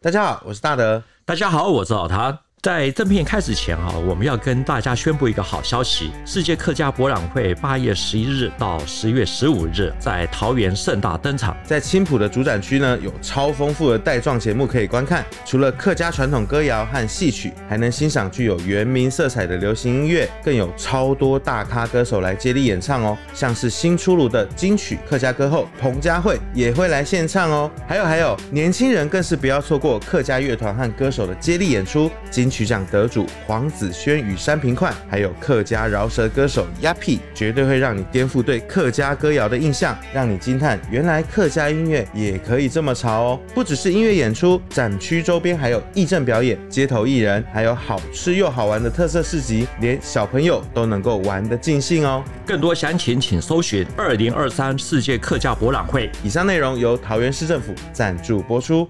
大家好，我是大德。大家好，我是老谭。在正片开始前啊，我们要跟大家宣布一个好消息：世界客家博览会八月十一日到十月十五日在桃园盛大登场。在青埔的主展区呢，有超丰富的带状节目可以观看。除了客家传统歌谣和戏曲，还能欣赏具有原民色彩的流行音乐，更有超多大咖歌手来接力演唱哦。像是新出炉的金曲客家歌后彭佳慧也会来献唱哦。还有还有，年轻人更是不要错过客家乐团和歌手的接力演出。金曲奖得主黄子轩与山平快，还有客家饶舌歌手鸭屁，绝对会让你颠覆对客家歌谣的印象，让你惊叹原来客家音乐也可以这么潮哦！不只是音乐演出，展区周边还有义阵表演、街头艺人，还有好吃又好玩的特色市集，连小朋友都能够玩得尽兴哦！更多详情请搜寻二零二三世界客家博览会。以上内容由桃园市政府赞助播出。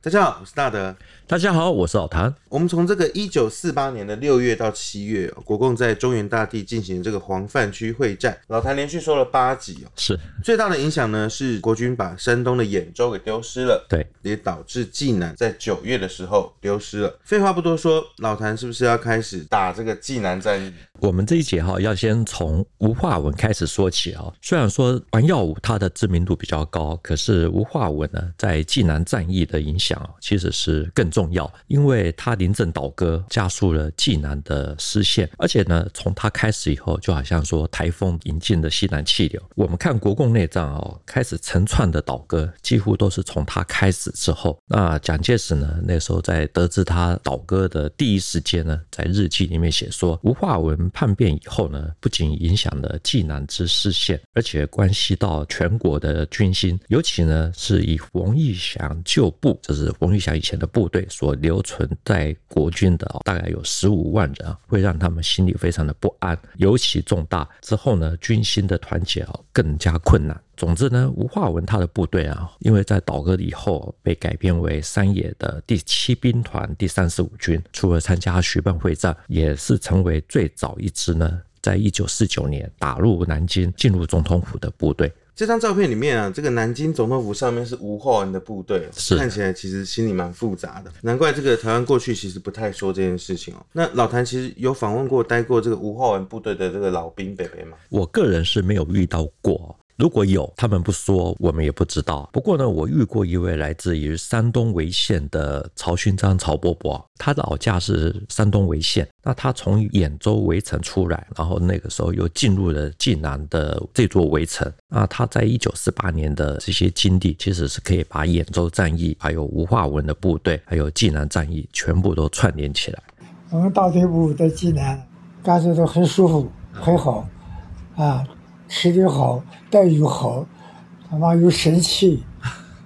大家好，我是大德。大家好，我是老谭。我们从这个一九四八年的六月到七月，国共在中原大地进行这个黄泛区会战。老谭连续说了八集哦，是最大的影响呢，是国军把山东的兖州给丢失了，对，也导致济南在九月的时候丢失了。废话不多说，老谭是不是要开始打这个济南战役？我们这一节哈，要先从吴化文开始说起啊。虽然说王耀武他的知名度比较高，可是吴化文呢，在济南战役的影响其实是更重重要，因为他临阵倒戈，加速了济南的失陷。而且呢，从他开始以后，就好像说台风引进了西南气流。我们看国共内战哦，开始成串的倒戈，几乎都是从他开始之后。那蒋介石呢，那时候在得知他倒戈的第一时间呢，在日记里面写说，吴化文。叛变以后呢，不仅影响了济南之失陷，而且关系到全国的军心，尤其呢是以冯玉祥旧部，就是冯玉祥以前的部队所留存在国军的大概有十五万人啊，会让他们心里非常的不安，尤其重大。之后呢，军心的团结啊更加困难。总之呢，吴化文他的部队啊，因为在倒戈以后被改编为山野的第七兵团第三十五军，除了参加徐蚌会战，也是成为最早一支呢，在一九四九年打入南京、进入总统府的部队。这张照片里面啊，这个南京总统府上面是吴化文的部队，是看起来其实心里蛮复杂的。难怪这个台湾过去其实不太说这件事情哦。那老谭其实有访问过待过这个吴化文部队的这个老兵北北吗？我个人是没有遇到过。如果有，他们不说，我们也不知道。不过呢，我遇过一位来自于山东潍县的曹勋章曹伯伯，他的老家是山东潍县。那他从兖州围城出来，然后那个时候又进入了济南的这座围城。那他在一九四八年的这些经历，其实是可以把兖州战役、还有吴化文的部队、还有济南战役全部都串联起来。我们大队部在济南感觉都很舒服，很好啊。吃的好，待遇好，他妈有神气。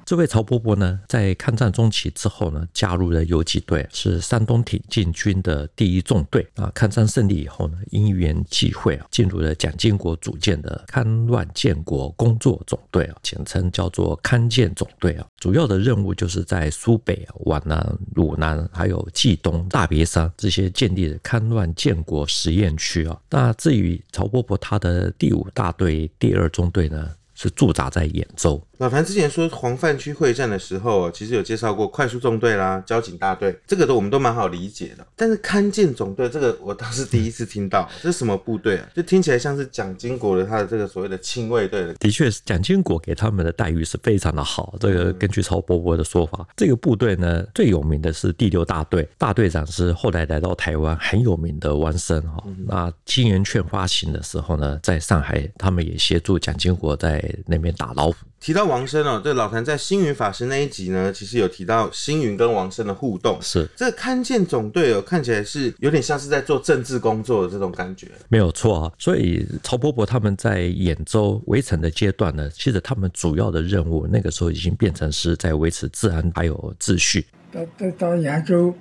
这位曹伯伯呢，在抗战中期之后呢，加入了游击队，是山东挺进军的第一纵队啊。抗战胜利以后呢，因缘际会啊，进入了蒋经国组建的戡乱建国工作总队啊，简称叫做戡建总队啊。主要的任务就是在苏北、皖南、鲁南，还有冀东、大别山这些建立的戡乱建国实验区啊。那至于曹伯伯他的第五大队第二中队呢，是驻扎在兖州。老樊之前说黄泛区会战的时候，其实有介绍过快速纵队啦、交警大队，这个都我们都蛮好理解的。但是勘建总队这个我倒是第一次听到，这是什么部队啊？就听起来像是蒋经国的他的这个所谓的亲卫队的。的确是蒋经国给他们的待遇是非常的好。这个根据曹伯伯的说法，这个部队呢最有名的是第六大队，大队长是后来来到台湾很有名的王生哈。那金圆券发行的时候呢，在上海他们也协助蒋经国在那边打老虎。提到王生哦，这老谭在星云法师那一集呢，其实有提到星云跟王生的互动。是这个戡建总队哦，看起来是有点像是在做政治工作的这种感觉。没有错啊，所以曹伯伯他们在兖州围城的阶段呢，其实他们主要的任务那个时候已经变成是在维持治安还有秩序。到到到兖州，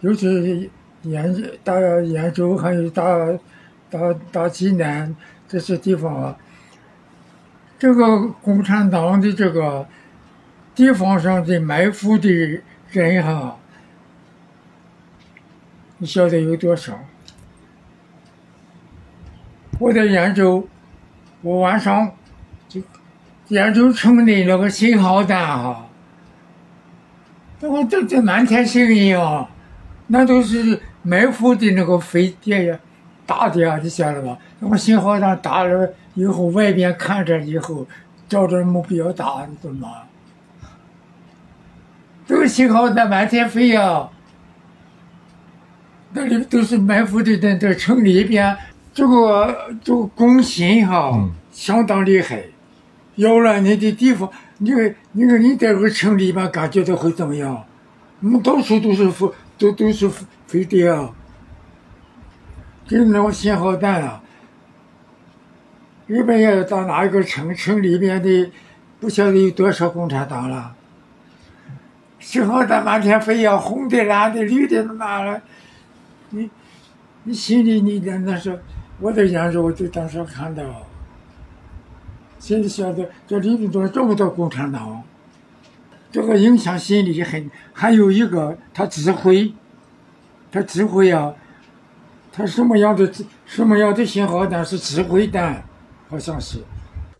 尤其兖到兖州还有到到到济南这些地方啊。这个共产党的这个地方上的埋伏的人哈，你晓得有多少？我在兖州，我晚上就扬州城里那个信号弹哈，那我这这满天星星啊，那都是埋伏的那个飞碟呀，打的呀，你晓得吧？那个信号弹打了以后，外边看着以后，照着目标打，你懂吗？这个信号弹满天飞呀，那里都是埋伏的，在这城里边，这个这个攻心哈，嗯、相当厉害。要了你的地方，你你看你在这个城里边感觉到会怎么样？我们到处都是飞，都都是飞碟啊，就是那种信号弹啊。日本也到哪一个城，城里边的不晓得有多少共产党了。信号弹满天飞呀，红的、蓝的、绿的，那了，你你心里你的那是，我在扬州，我就当时看到。心里晓得这里边都这么多共产党，这个影响心理很。还有一个，他指挥，他指挥啊，他什么样的什么样的信号弹是指挥弹，好像是。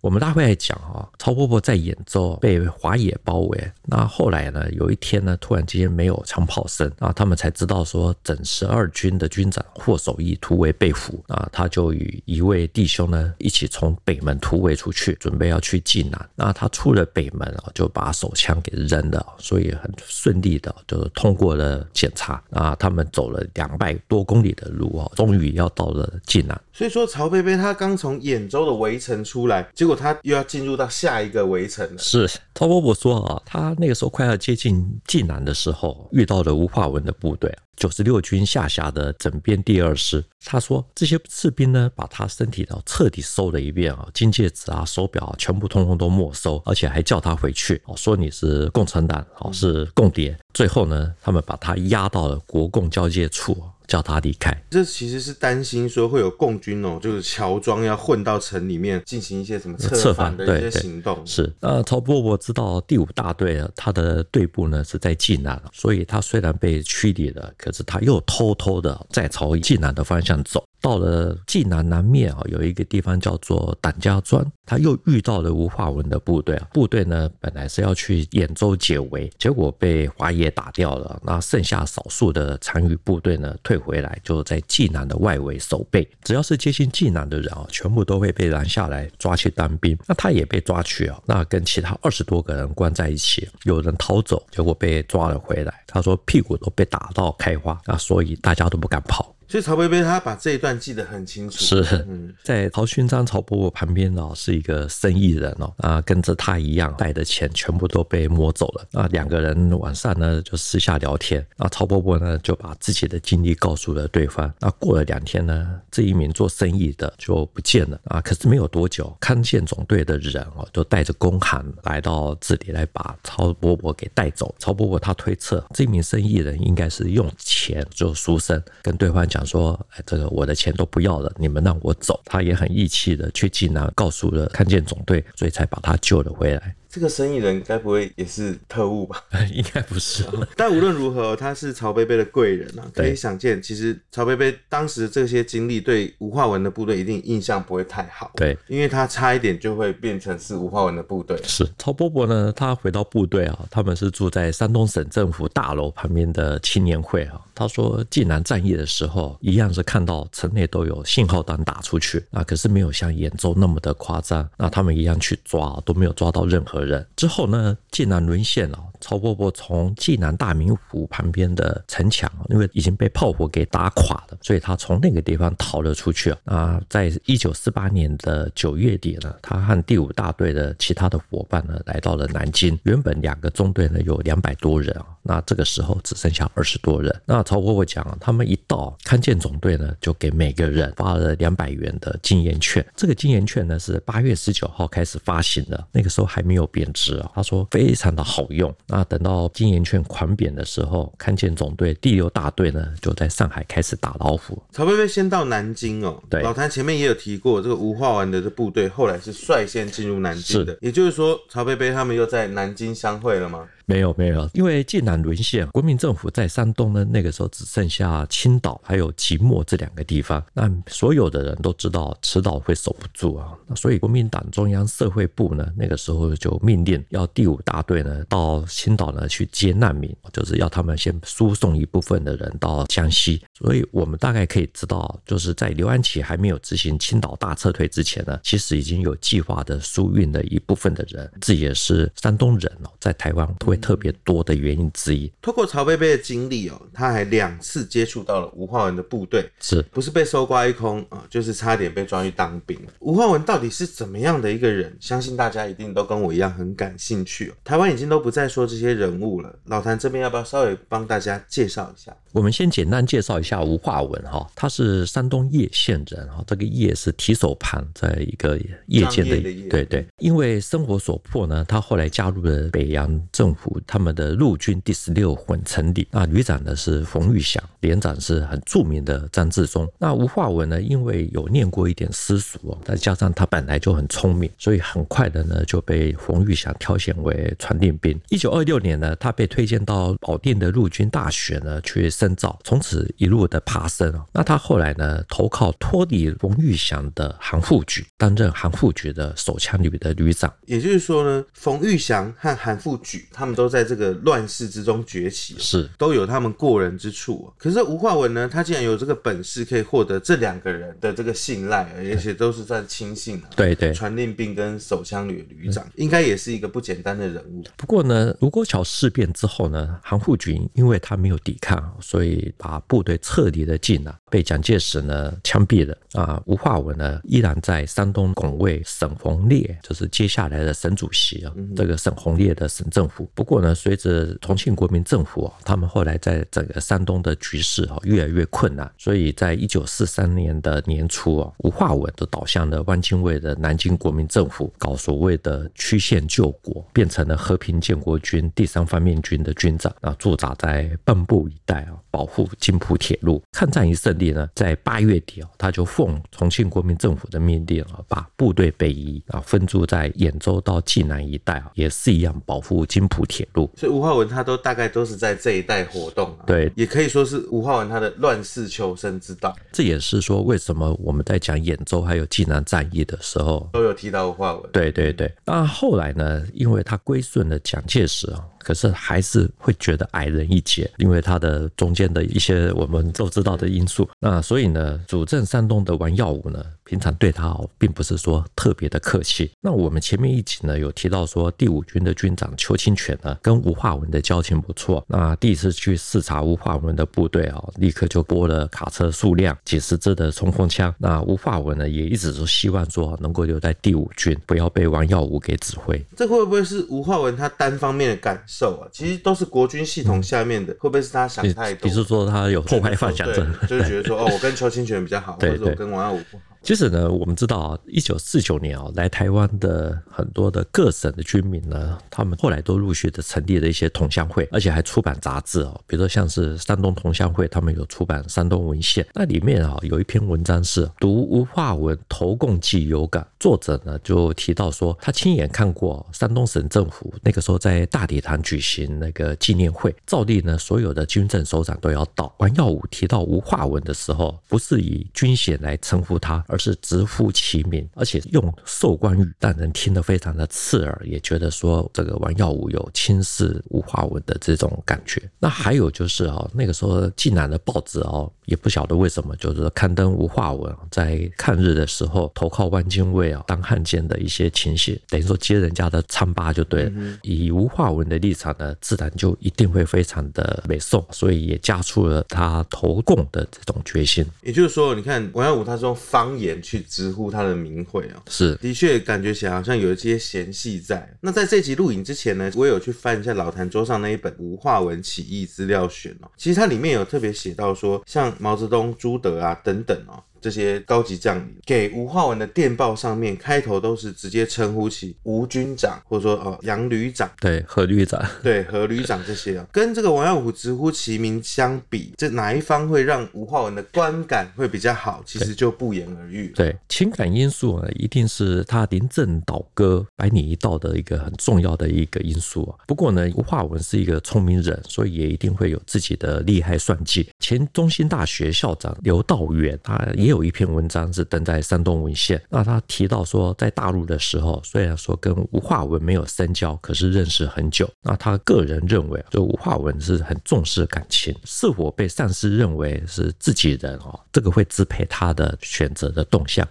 我们大会来讲啊，曹伯伯在兖州被华野包围，那后来呢，有一天呢，突然之间没有枪炮声啊，他们才知道说整十二军的军长霍守义突围被俘啊，他就与一位弟兄呢一起从北门突围出去，准备要去济南。那他出了北门啊，就把手枪给扔了，所以很顺利的就通过了检查啊。他们走了两百多公里的路啊，终于要到了济南。所以说，曹伯伯他刚从兖州的围城出来，结果他又要进入到下一个围城了。是曹伯伯说啊，他那个时候快要接近济南的时候，遇到了吴化文的部队，九十六军下辖的整编第二师。他说这些士兵呢，把他身体都彻底搜了一遍啊，金戒指啊、手表啊，全部通通都没收，而且还叫他回去，哦，说你是共产党，哦，是共谍。最后呢，他们把他押到了国共交界处。叫他离开，这其实是担心说会有共军哦，就是乔装要混到城里面进行一些什么策反的一些行动。是，那曹伯伯知道第五大队啊，他的队部呢是在济南，所以他虽然被驱离了，可是他又偷偷的在朝济南的方向走。到了济南南面啊，有一个地方叫做胆家庄，他又遇到了吴化文的部队啊。部队呢本来是要去兖州解围，结果被华野打掉了。那剩下少数的残余部队呢退回来，就在济南的外围守备。只要是接近济南的人啊，全部都会被拦下来抓去当兵。那他也被抓去啊，那跟其他二十多个人关在一起。有人逃走，结果被抓了回来。他说屁股都被打到开花，那所以大家都不敢跑。所以曹伯伯他把这一段记得很清楚。是，在曹勋章、曹伯伯旁边哦，是一个生意人哦，啊，跟着他一样带的钱全部都被摸走了。那两个人晚上呢就私下聊天，那曹伯伯呢就把自己的经历告诉了对方。那过了两天呢，这一名做生意的就不见了啊。可是没有多久，康健总队的人哦，就带着公函来到这里来把曹伯伯给带走。曹伯伯他推测，这名生意人应该是用钱做赎身，跟对方想。说，哎，这个我的钱都不要了，你们让我走。他也很义气的去济南，告诉了看见总队，所以才把他救了回来。这个生意人该不会也是特务吧？应该不是。但无论如何，他是曹贝贝的贵人啊。可以想见，其实曹贝贝当时这些经历，对吴化文的部队一定印象不会太好。对，因为他差一点就会变成是吴化文的部队。是曹伯伯呢，他回到部队啊，他们是住在山东省政府大楼旁边的青年会啊。他说，济南战役的时候，一样是看到城内都有信号弹打出去，啊可是没有像兖州那么的夸张。那他们一样去抓，都没有抓到任何人。之后呢，济南沦陷了。曹伯伯从济南大明府旁边的城墙，因为已经被炮火给打垮了，所以他从那个地方逃了出去。啊，在一九四八年的九月底呢，他和第五大队的其他的伙伴呢，来到了南京。原本两个中队呢有两百多人啊，那这个时候只剩下二十多人。那曹伯伯讲，他们一到，康健总队呢就给每个人发了两百元的金圆券。这个金圆券呢是八月十九号开始发行的，那个时候还没有贬值啊。他说非常的好用。那等到金圆券狂贬的时候，看见总队第六大队呢就在上海开始打老虎。曹贝贝先到南京哦，对，老谭前面也有提过，这个吴化文的这部队后来是率先进入南京的，也就是说曹贝贝他们又在南京相会了吗？没有没有，因为济南沦陷，国民政府在山东呢，那个时候只剩下青岛还有即墨这两个地方。那所有的人都知道迟早会守不住啊，那所以国民党中央社会部呢，那个时候就命令要第五大队呢到青岛呢去接难民，就是要他们先输送一部分的人到江西。所以我们大概可以知道，就是在刘安琪还没有执行青岛大撤退之前呢，其实已经有计划的输运了一部分的人，这也是山东人哦在台湾会特别多的原因之一。透过曹贝贝的经历哦，他还两次接触到了吴化文的部队，是不是被搜刮一空啊？就是差点被抓去当兵。吴化文到底是怎么样的一个人？相信大家一定都跟我一样很感兴趣哦。台湾已经都不再说这些人物了，老谭这边要不要稍微帮大家介绍一下？我们先简单介绍一下吴化文哈，他是山东叶县人哈，这个叶是提手旁，在一个叶剑的叶，对对。因为生活所迫呢，他后来加入了北洋政府他们的陆军第十六混成旅，那旅长呢是冯玉祥，连长是很著名的张志忠。那吴化文呢，因为有念过一点私塾哦，再加上他本来就很聪明，所以很快的呢就被冯玉祥挑选为传令兵。一九二六年呢，他被推荐到保定的陆军大学呢去深造，从此一路的爬升。那他后来呢，投靠脱离冯玉祥的韩复矩，担任韩复矩的手枪旅的旅长。也就是说呢，冯玉祥和韩复矩他们都在这个乱世之中崛起，是都有他们过人之处。可是吴化文呢，他竟然有这个本事，可以获得这两个人的这个信赖，而且都是算亲信啊。对对，传令兵跟手枪旅旅长，应该也是一个不简单的人物。不过呢，卢沟桥事变之后呢，韩复榘因为他没有抵抗，所以把部队撤离了济南，被蒋介石呢枪毙了。啊，吴化文呢依然在山东拱卫沈鸿烈，就是接下来的省主席啊，这个沈鸿烈的省政府。不过呢，随着重庆国民政府啊，他们后来在整个山东的局势啊越来越困难，所以在一九四三年的年初啊，吴化文都倒向了汪精卫的南京国民政府，搞所谓的曲线救国，变成了和平建国军第三方面军的军长啊，驻扎在蚌埠一带啊，保护津浦铁路。抗战一胜利呢，在八月底啊，他就奉重庆国民政府的命令啊，把部队北移啊，分驻在兖州到济南一带啊，也是一样保护津浦铁路。所以吴化文他都大概都是在这一带活动啊。对，也可以说是吴化文他的乱世求生之道。这也是说为什么我们在讲兖州还有济南战役的时候都有提到吴化文。对对对。那后来呢，因为他归顺了蒋介石啊。可是还是会觉得矮人一截，因为他的中间的一些我们都知道的因素。那所以呢，主政山东的王耀武呢，平常对他哦，并不是说特别的客气。那我们前面一集呢，有提到说第五军的军长邱清泉呢，跟吴化文的交情不错。那第一次去视察吴化文的部队啊，立刻就拨了卡车数量、几十支的冲锋枪。那吴化文呢，也一直都希望说能够留在第五军，不要被王耀武给指挥。这会不会是吴化文他单方面的干受？啊，其实都是国军系统下面的，会不会是他想太多？你是说他有破坏幻想症，就是觉得说哦，我跟邱清泉比较好，或者我跟王耀武不好。其实呢，我们知道啊，一九四九年啊，来台湾的很多的各省的军民呢，他们后来都陆续的成立了一些同乡会，而且还出版杂志哦。比如说像是山东同乡会，他们有出版《山东文献》，那里面啊有一篇文章是《读吴化文投共记有感》，作者呢就提到说，他亲眼看过山东省政府那个时候在大礼堂举行那个纪念会，照例呢所有的军政首长都要到。王耀武提到吴化文的时候，不是以军衔来称呼他。而是直呼其名，而且用受官语，让人听得非常的刺耳，也觉得说这个王耀武有轻视吴化文的这种感觉。那还有就是啊，那个时候济南的报纸哦，也不晓得为什么，就是刊登吴化文在抗日的时候投靠汪精卫啊当汉奸的一些情形，等于说揭人家的疮疤就对了。以吴化文的立场呢，自然就一定会非常的美颂，所以也加出了他投共的这种决心。也就是说，你看王耀武他是用方言去直呼他的名讳啊，是的确感觉起来好像有一些嫌隙在。那在这集录影之前呢，我有去翻一下老谭桌上那一本《吴化文起义资料选》哦，其实它里面有特别写到说，像毛泽东、朱德啊等等哦。这些高级将领给吴化文的电报上面开头都是直接称呼起吴军长，或者说哦杨旅长，对何旅长，对何旅长这些啊，跟这个王耀武直呼其名相比，这哪一方会让吴化文的观感会比较好？其实就不言而喻。对情感因素啊，一定是他临阵倒戈百你一道的一个很重要的一个因素啊。不过呢，吴化文是一个聪明人，所以也一定会有自己的利害算计。前中兴大学校长刘道远，他也有一篇文章是登在《山东文献》，那他提到说，在大陆的时候，虽然说跟吴化文没有深交，可是认识很久。那他个人认为，就吴化文是很重视感情，是否被上司认为是自己人哦，这个会支配他的选择的动向。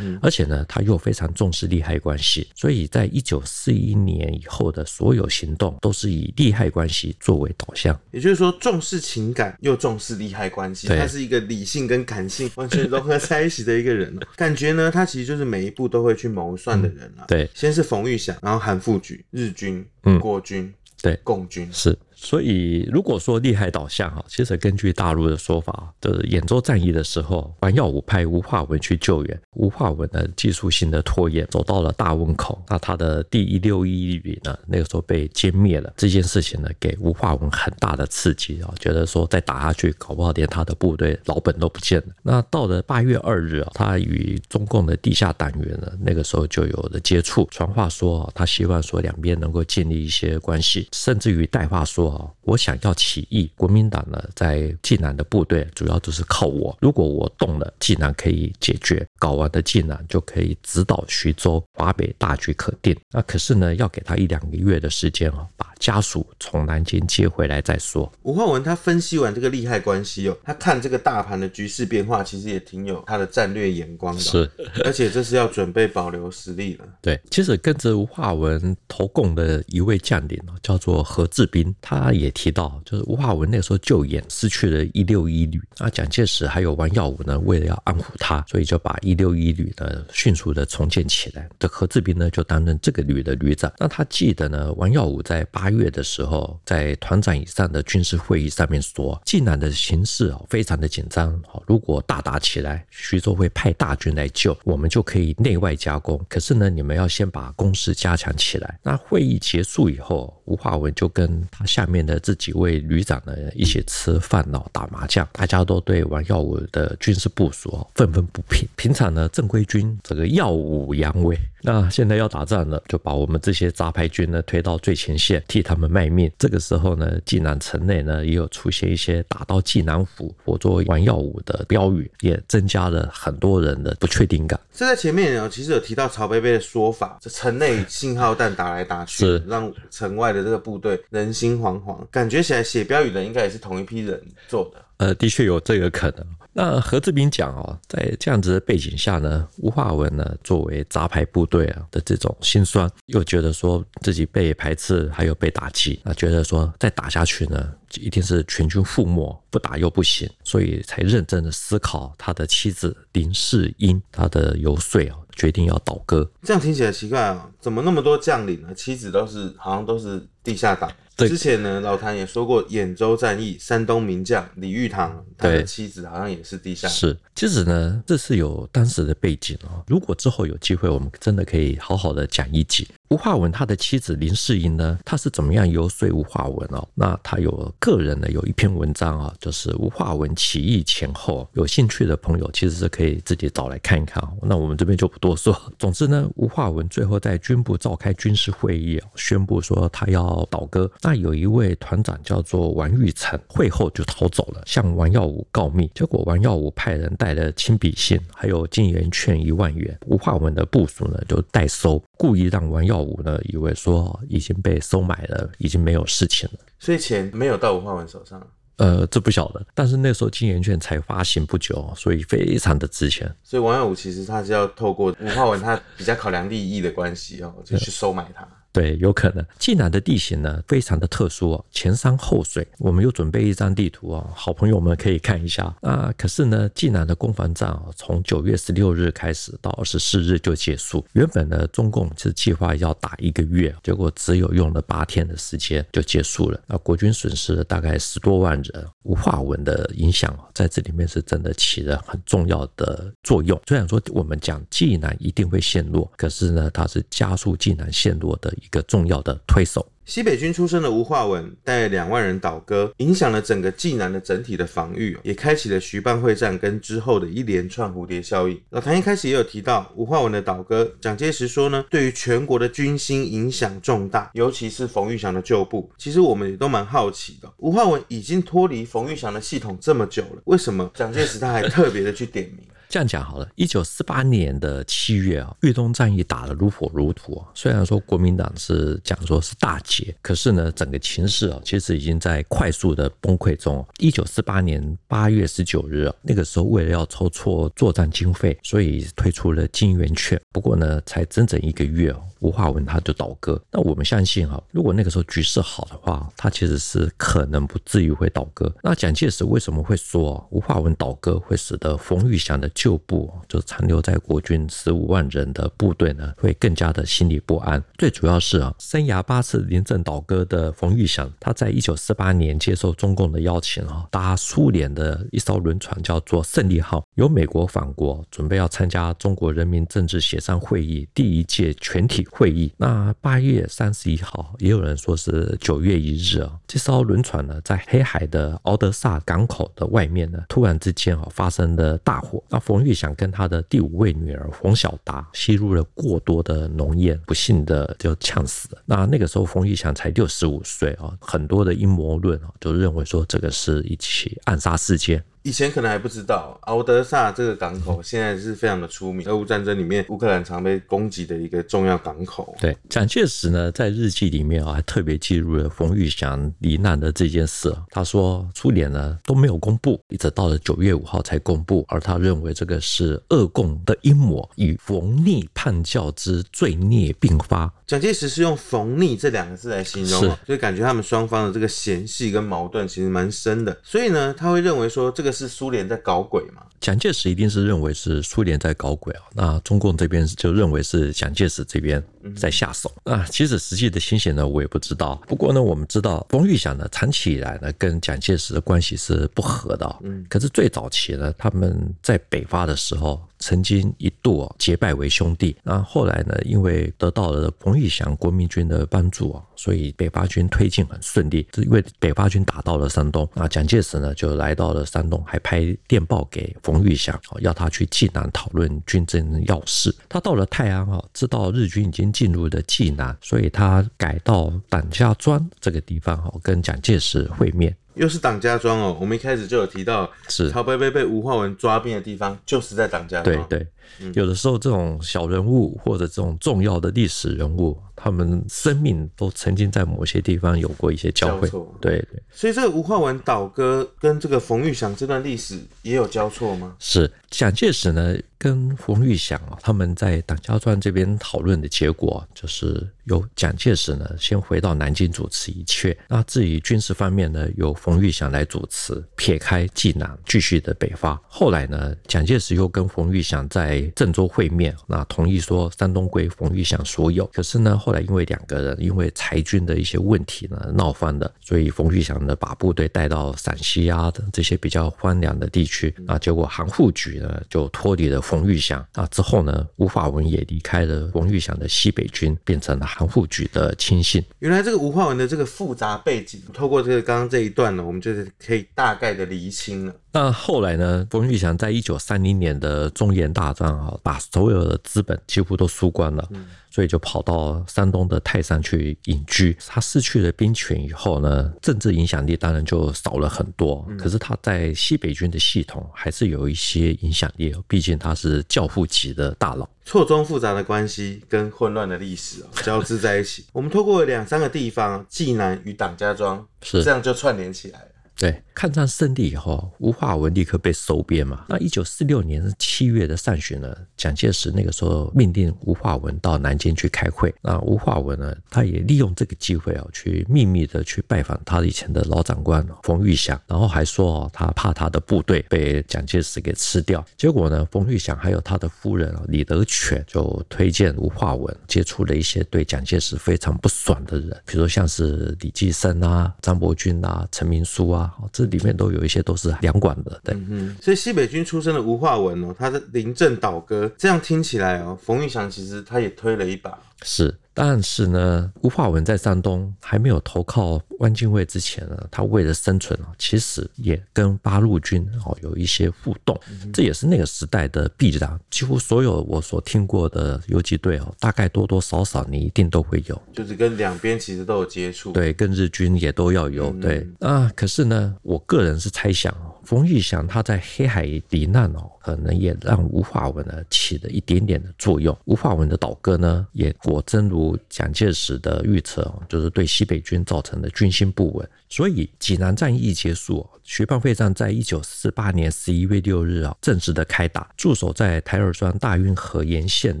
而且呢，他又非常重视利害关系，所以在一九四一年以后的所有行动都是以利害关系作为导向。也就是说，重视情感又重视利害关系，它是一个理性跟感性完全融合在一起的一个人。感觉呢，他其实就是每一步都会去谋算的人了。对，先是冯玉祥，然后韩复榘、日军、嗯国军，对，共军是。所以，如果说利害导向哈，其实根据大陆的说法，就是兖州战役的时候，王耀武派吴化文去救援，吴化文呢技术性的拖延，走到了大汶口，那他的第一六一旅呢，那个时候被歼灭了。这件事情呢，给吴化文很大的刺激啊，觉得说再打下去，搞不好连他的部队老本都不见了。那到了八月二日啊，他与中共的地下党员呢，那个时候就有了接触，传话说啊他希望说两边能够建立一些关系，甚至于带话说。我想要起义，国民党呢在济南的部队主要就是靠我。如果我动了，济南可以解决，搞完的济南就可以直捣徐州，华北大局可定。那可是呢，要给他一两个月的时间啊，把家属从南京接回来再说。吴化文他分析完这个利害关系哦，他看这个大盘的局势变化，其实也挺有他的战略眼光的。是，而且这是要准备保留实力了。对，其实跟着吴化文投共的一位将领哦叫做何志斌，他也。提到就是吴化文那时候就演失去了一六一旅，那，蒋介石还有王耀武呢，为了要安抚他，所以就把一六一旅呢迅速的重建起来。这何志斌呢就担任这个旅的旅长。那他记得呢，王耀武在八月的时候，在团长以上的军事会议上面说，济南的形势啊非常的紧张，如果大打起来，徐州会派大军来救，我们就可以内外夹攻。可是呢，你们要先把攻势加强起来。那会议结束以后，吴化文就跟他下面的。这几位旅长呢，一起吃饭喽，打麻将，大家都对王耀武的军事部署愤愤不平。平常呢，正规军这个耀武扬威，那现在要打仗了，就把我们这些杂牌军呢推到最前线，替他们卖命。这个时候呢，济南城内呢也有出现一些打到济南府，活捉王耀武的标语，也增加了很多人的不确定感。这在前面呢，其实有提到曹贝贝的说法，这城内信号弹打来打去，让城外的这个部队人心惶惶。感觉起来写标语的应该也是同一批人做的。呃，的确有这个可能。那何志斌讲哦，在这样子的背景下呢，吴化文呢作为杂牌部队啊的这种心酸，又觉得说自己被排斥，还有被打击，那觉得说再打下去呢，一定是全军覆没，不打又不行，所以才认真的思考他的妻子林世英他的游说啊，决定要倒戈。这样听起来奇怪啊，怎么那么多将领呢？妻子都是好像都是地下党。之前呢，老谭也说过，兖州战役，山东名将李玉堂，他的妻子好像也是地下。是，其实呢，这是有当时的背景哦。如果之后有机会，我们真的可以好好的讲一集。吴化文他的妻子林世英呢，他是怎么样游说吴化文哦？那他有个人呢有一篇文章啊，就是吴化文起义前后，有兴趣的朋友其实是可以自己找来看一看。哦那我们这边就不多说。总之呢，吴化文最后在军部召开军事会议，宣布说他要倒戈。那有一位团长叫做王玉成，会后就逃走了，向王耀武告密。结果王耀武派人带了亲笔信，还有金圆券一万元，吴化文的部署呢就代收，故意让王耀武呢以为说已经被收买了，已经没有事情了，所以钱没有到吴化文手上。呃，这不晓得，但是那时候金圆券才发行不久，所以非常的值钱。所以王耀武其实他是要透过吴化文，他比较考量利益的关系哦，就去收买他。对，有可能。济南的地形呢，非常的特殊哦，前山后水。我们又准备一张地图啊，好朋友们可以看一下。啊，可是呢，济南的攻防战啊，从九月十六日开始到二十四日就结束。原本呢，中共是计划要打一个月，结果只有用了八天的时间就结束了。那国军损失了大概十多万人。人，吴化文的影响在这里面是真的起了很重要的作用。虽然说我们讲济南一定会陷落，可是呢，它是加速济南陷落的一个重要的推手。西北军出身的吴化文带两万人倒戈，影响了整个济南的整体的防御，也开启了徐蚌会战跟之后的一连串蝴蝶效应。老谭一开始也有提到吴化文的倒戈，蒋介石说呢，对于全国的军心影响重大，尤其是冯玉祥的旧部。其实我们也都蛮好奇的，吴化文已经脱离冯玉祥的系统这么久了，为什么蒋介石他还特别的去点名？这样讲好了，一九四八年的七月啊，豫东战役打得如火如荼啊。虽然说国民党是讲说是大捷，可是呢，整个情势啊，其实已经在快速的崩溃中。一九四八年八月十九日啊，那个时候为了要筹措作战经费，所以推出了金圆券。不过呢，才整整一个月哦，吴化文他就倒戈。那我们相信哈，如果那个时候局势好的话，他其实是可能不至于会倒戈。那蒋介石为什么会说吴化文倒戈会使得冯玉祥的旧部就残留在国军十五万人的部队呢，会更加的心里不安。最主要是啊，生涯八次临阵倒戈的冯玉祥，他在一九四八年接受中共的邀请啊，搭苏联的一艘轮船叫做胜利号，由美国返国，准备要参加中国人民政治协商会议第一届全体会议。那八月三十一号，也有人说是九月一日啊，这艘轮船呢，在黑海的敖德萨港口的外面呢，突然之间啊，发生了大火。那冯玉祥跟他的第五位女儿冯小达吸入了过多的浓烟，不幸的就呛死了。那那个时候冯玉祥才六十五岁啊，很多的阴谋论啊，就认为说这个是一起暗杀事件。以前可能还不知道，敖德萨这个港口现在是非常的出名。俄乌战争里面，乌克兰常被攻击的一个重要港口。对，蒋介石呢，在日记里面啊，还特别记录了冯玉祥罹难的这件事。他说，初年呢都没有公布，一直到了九月五号才公布，而他认为这个是俄共的阴谋，与冯逆叛教之罪孽并发。蒋介石是用“逢逆”这两个字来形容，所以感觉他们双方的这个嫌隙跟矛盾其实蛮深的。所以呢，他会认为说这个是苏联在搞鬼嘛？蒋介石一定是认为是苏联在搞鬼啊，那中共这边就认为是蒋介石这边在下手啊。其实实际的情形呢，我也不知道。不过呢，我们知道冯玉祥呢，长期以来呢，跟蒋介石的关系是不和的。嗯，可是最早期呢，他们在北伐的时候。曾经一度啊结拜为兄弟，那后来呢，因为得到了冯玉祥国民军的帮助啊，所以北伐军推进很顺利。是因为北伐军打到了山东，那蒋介石呢就来到了山东，还派电报给冯玉祥，要他去济南讨论军政要事。他到了泰安啊，知道日军已经进入了济南，所以他改到党家庄这个地方哈，跟蒋介石会面。又是党家庄哦，我们一开始就有提到，是曹伯被被吴化文抓兵的地方，就是在党家庄。对对，有的时候这种小人物或者这种重要的历史人物。他们生命都曾经在某些地方有过一些交汇，对对。所以这个吴化文倒戈跟这个冯玉祥这段历史也有交错吗？是蒋介石呢跟冯玉祥啊，他们在党家传这边讨论的结果，就是由蒋介石呢先回到南京主持一切，那至于军事方面呢，由冯玉祥来主持，撇开济南继续的北伐。后来呢，蒋介石又跟冯玉祥在郑州会面，那同意说山东归冯玉祥所有。可是呢后。来因为两个人因为裁军的一些问题呢闹翻了，所以冯玉祥呢把部队带到陕西啊的这些比较荒凉的地区，那结果杭护局呃就脱离了冯玉祥，啊之后呢吴化文也离开了冯玉祥的西北军，变成了韩复榘的亲信。原来这个吴化文的这个复杂背景，透过这个刚刚这一段呢，我们就是可以大概的厘清了。那后来呢，冯玉祥在一九三零年的中原大战啊，把所有的资本几乎都输光了。嗯所以就跑到山东的泰山去隐居。他失去了兵权以后呢，政治影响力当然就少了很多。可是他在西北军的系统还是有一些影响力，毕竟他是教父级的大佬。错综复杂的关系跟混乱的历史交织在一起。我们透过两三个地方，济南与党家庄，是这样就串联起来了。对，抗战胜利以后，吴化文立刻被收编嘛。那一九四六年七月的上旬呢，蒋介石那个时候命令吴化文到南京去开会。那吴化文呢，他也利用这个机会啊，去秘密的去拜访他以前的老长官冯玉祥，然后还说哦，他怕他的部队被蒋介石给吃掉。结果呢，冯玉祥还有他的夫人李德全就推荐吴化文接触了一些对蒋介石非常不爽的人，比如像是李济深啊、张伯钧啊、陈明书啊。啊，这里面都有一些都是两管的。对，嗯，所以西北军出身的吴化文哦，他的临阵倒戈，这样听起来哦，冯玉祥其实他也推了一把。是。但是呢，吴化文在山东还没有投靠汪精卫之前呢，他为了生存啊，其实也跟八路军哦有一些互动，这也是那个时代的必然。几乎所有我所听过的游击队哦，大概多多少少你一定都会有，就是跟两边其实都有接触。对，跟日军也都要有。对啊，可是呢，我个人是猜想哦，冯玉祥他在黑海罹难哦，可能也让吴化文呢起了一点点的作用。吴化文的倒戈呢，也果真如。蒋介石的预测哦就是对西北军造成的军心不稳，所以济南战役结束，徐蚌会战在一九四八年十一月六日啊正式的开打。驻守在台儿庄大运河沿线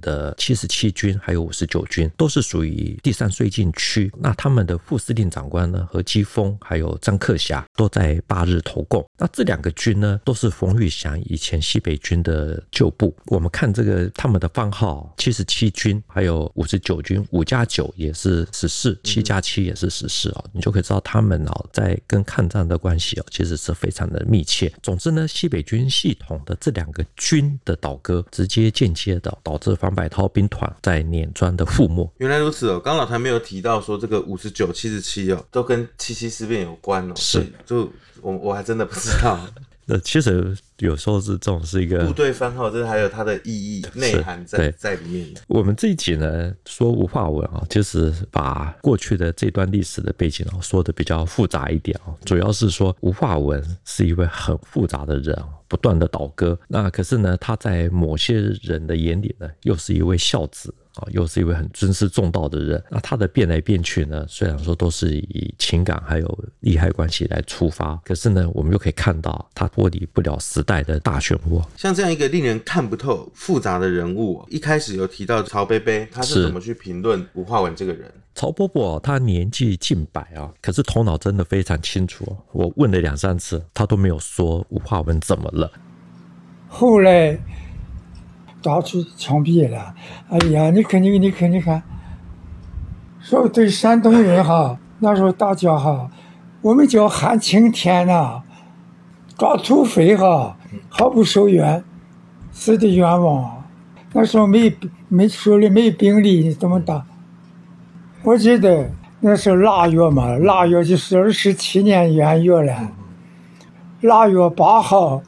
的七十七军还有五十九军都是属于第三绥靖区，那他们的副司令长官呢何基丰还有张克侠都在八日投共。那这两个军呢都是冯玉祥以前西北军的旧部。我们看这个他们的番号，七十七军还有五十九军。五加九也是十四，七加七也是十四啊，你就可以知道他们哦在跟抗战的关系哦，其实是非常的密切。总之呢，西北军系统的这两个军的倒戈，直接间接的导致方百韬兵团在碾庄的覆没。原来如此哦，刚老谭没有提到说这个五十九、七十七哦，都跟七七事变有关哦。是，就我我还真的不知道。那其实有时候是这种是一个部队番号，这还有它的意义内涵在在里面。我们这一集呢说吴化文啊，就是把过去的这段历史的背景啊说的比较复杂一点啊，主要是说吴化文是一位很复杂的人啊，不断的倒戈。那可是呢，他在某些人的眼里呢，又是一位孝子。又是一位很尊师重道的人，那他的变来变去呢？虽然说都是以情感还有利害关系来出发，可是呢，我们又可以看到他脱离不了时代的大漩涡。像这样一个令人看不透、复杂的人物，一开始有提到曹贝贝，他是怎么去评论吴化文这个人？曹伯伯他年纪近百啊，可是头脑真的非常清楚。我问了两三次，他都没有说吴化文怎么了。后来。到处枪毙了，哎呀，你看你，你看你看，说对山东人哈，那时候大家哈，我们叫汉青天呐，抓土匪哈，毫不手软，死的冤枉。那时候没没手里没兵力，怎么打？我记得那时候腊月嘛，腊月就是二十七年元月了，腊月八号。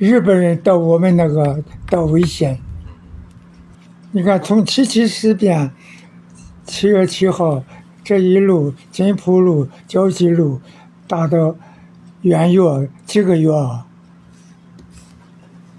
日本人到我们那个到危险，你看从七七事变，七月七号这一路金浦路、交际路，打到元月几个月啊？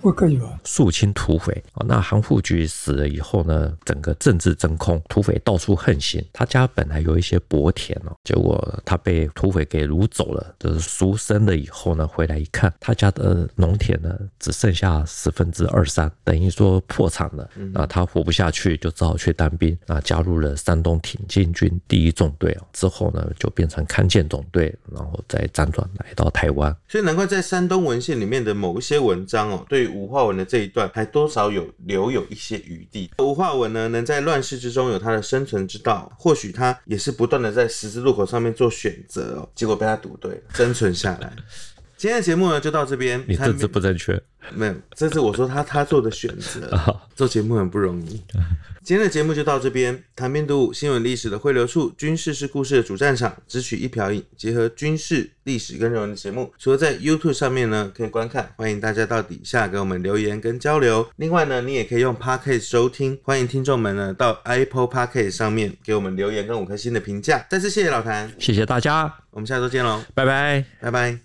五个月？肃清土匪啊！那韩复榘死了以后呢，整个政治真空，土匪到处横行。他家本来有一些薄田哦，结果他被土匪给掳走了。就是赎身了以后呢，回来一看，他家的农田呢只剩下十分之二三，等于说破产了。那他活不下去，就只好去当兵。那加入了山东挺进军第一纵队哦，之后呢就变成康健总队，然后再辗转来到台湾。所以难怪在山东文献里面的某一些文章哦，对于吴化文的这一段还多少有留有一些余地。吴化文呢，能在乱世之中有他的生存之道，或许他也是不断的在十字路口上面做选择哦，结果被他赌对了，生存下来。今天的节目呢就到这边。你政治不正确？没有，这是我说他他做的选择。做节目很不容易。今天的节目就到这边。谈兵读武，新闻历史的汇流处，军事是故事的主战场，只取一瓢饮，结合军事历史跟人文的节目，除了在 YouTube 上面呢可以观看，欢迎大家到底下给我们留言跟交流。另外呢，你也可以用 Podcast 收听，欢迎听众们呢到 Apple Podcast 上面给我们留言跟五颗星的评价。再次谢谢老谭，谢谢大家，我们下周见喽，拜拜，拜拜。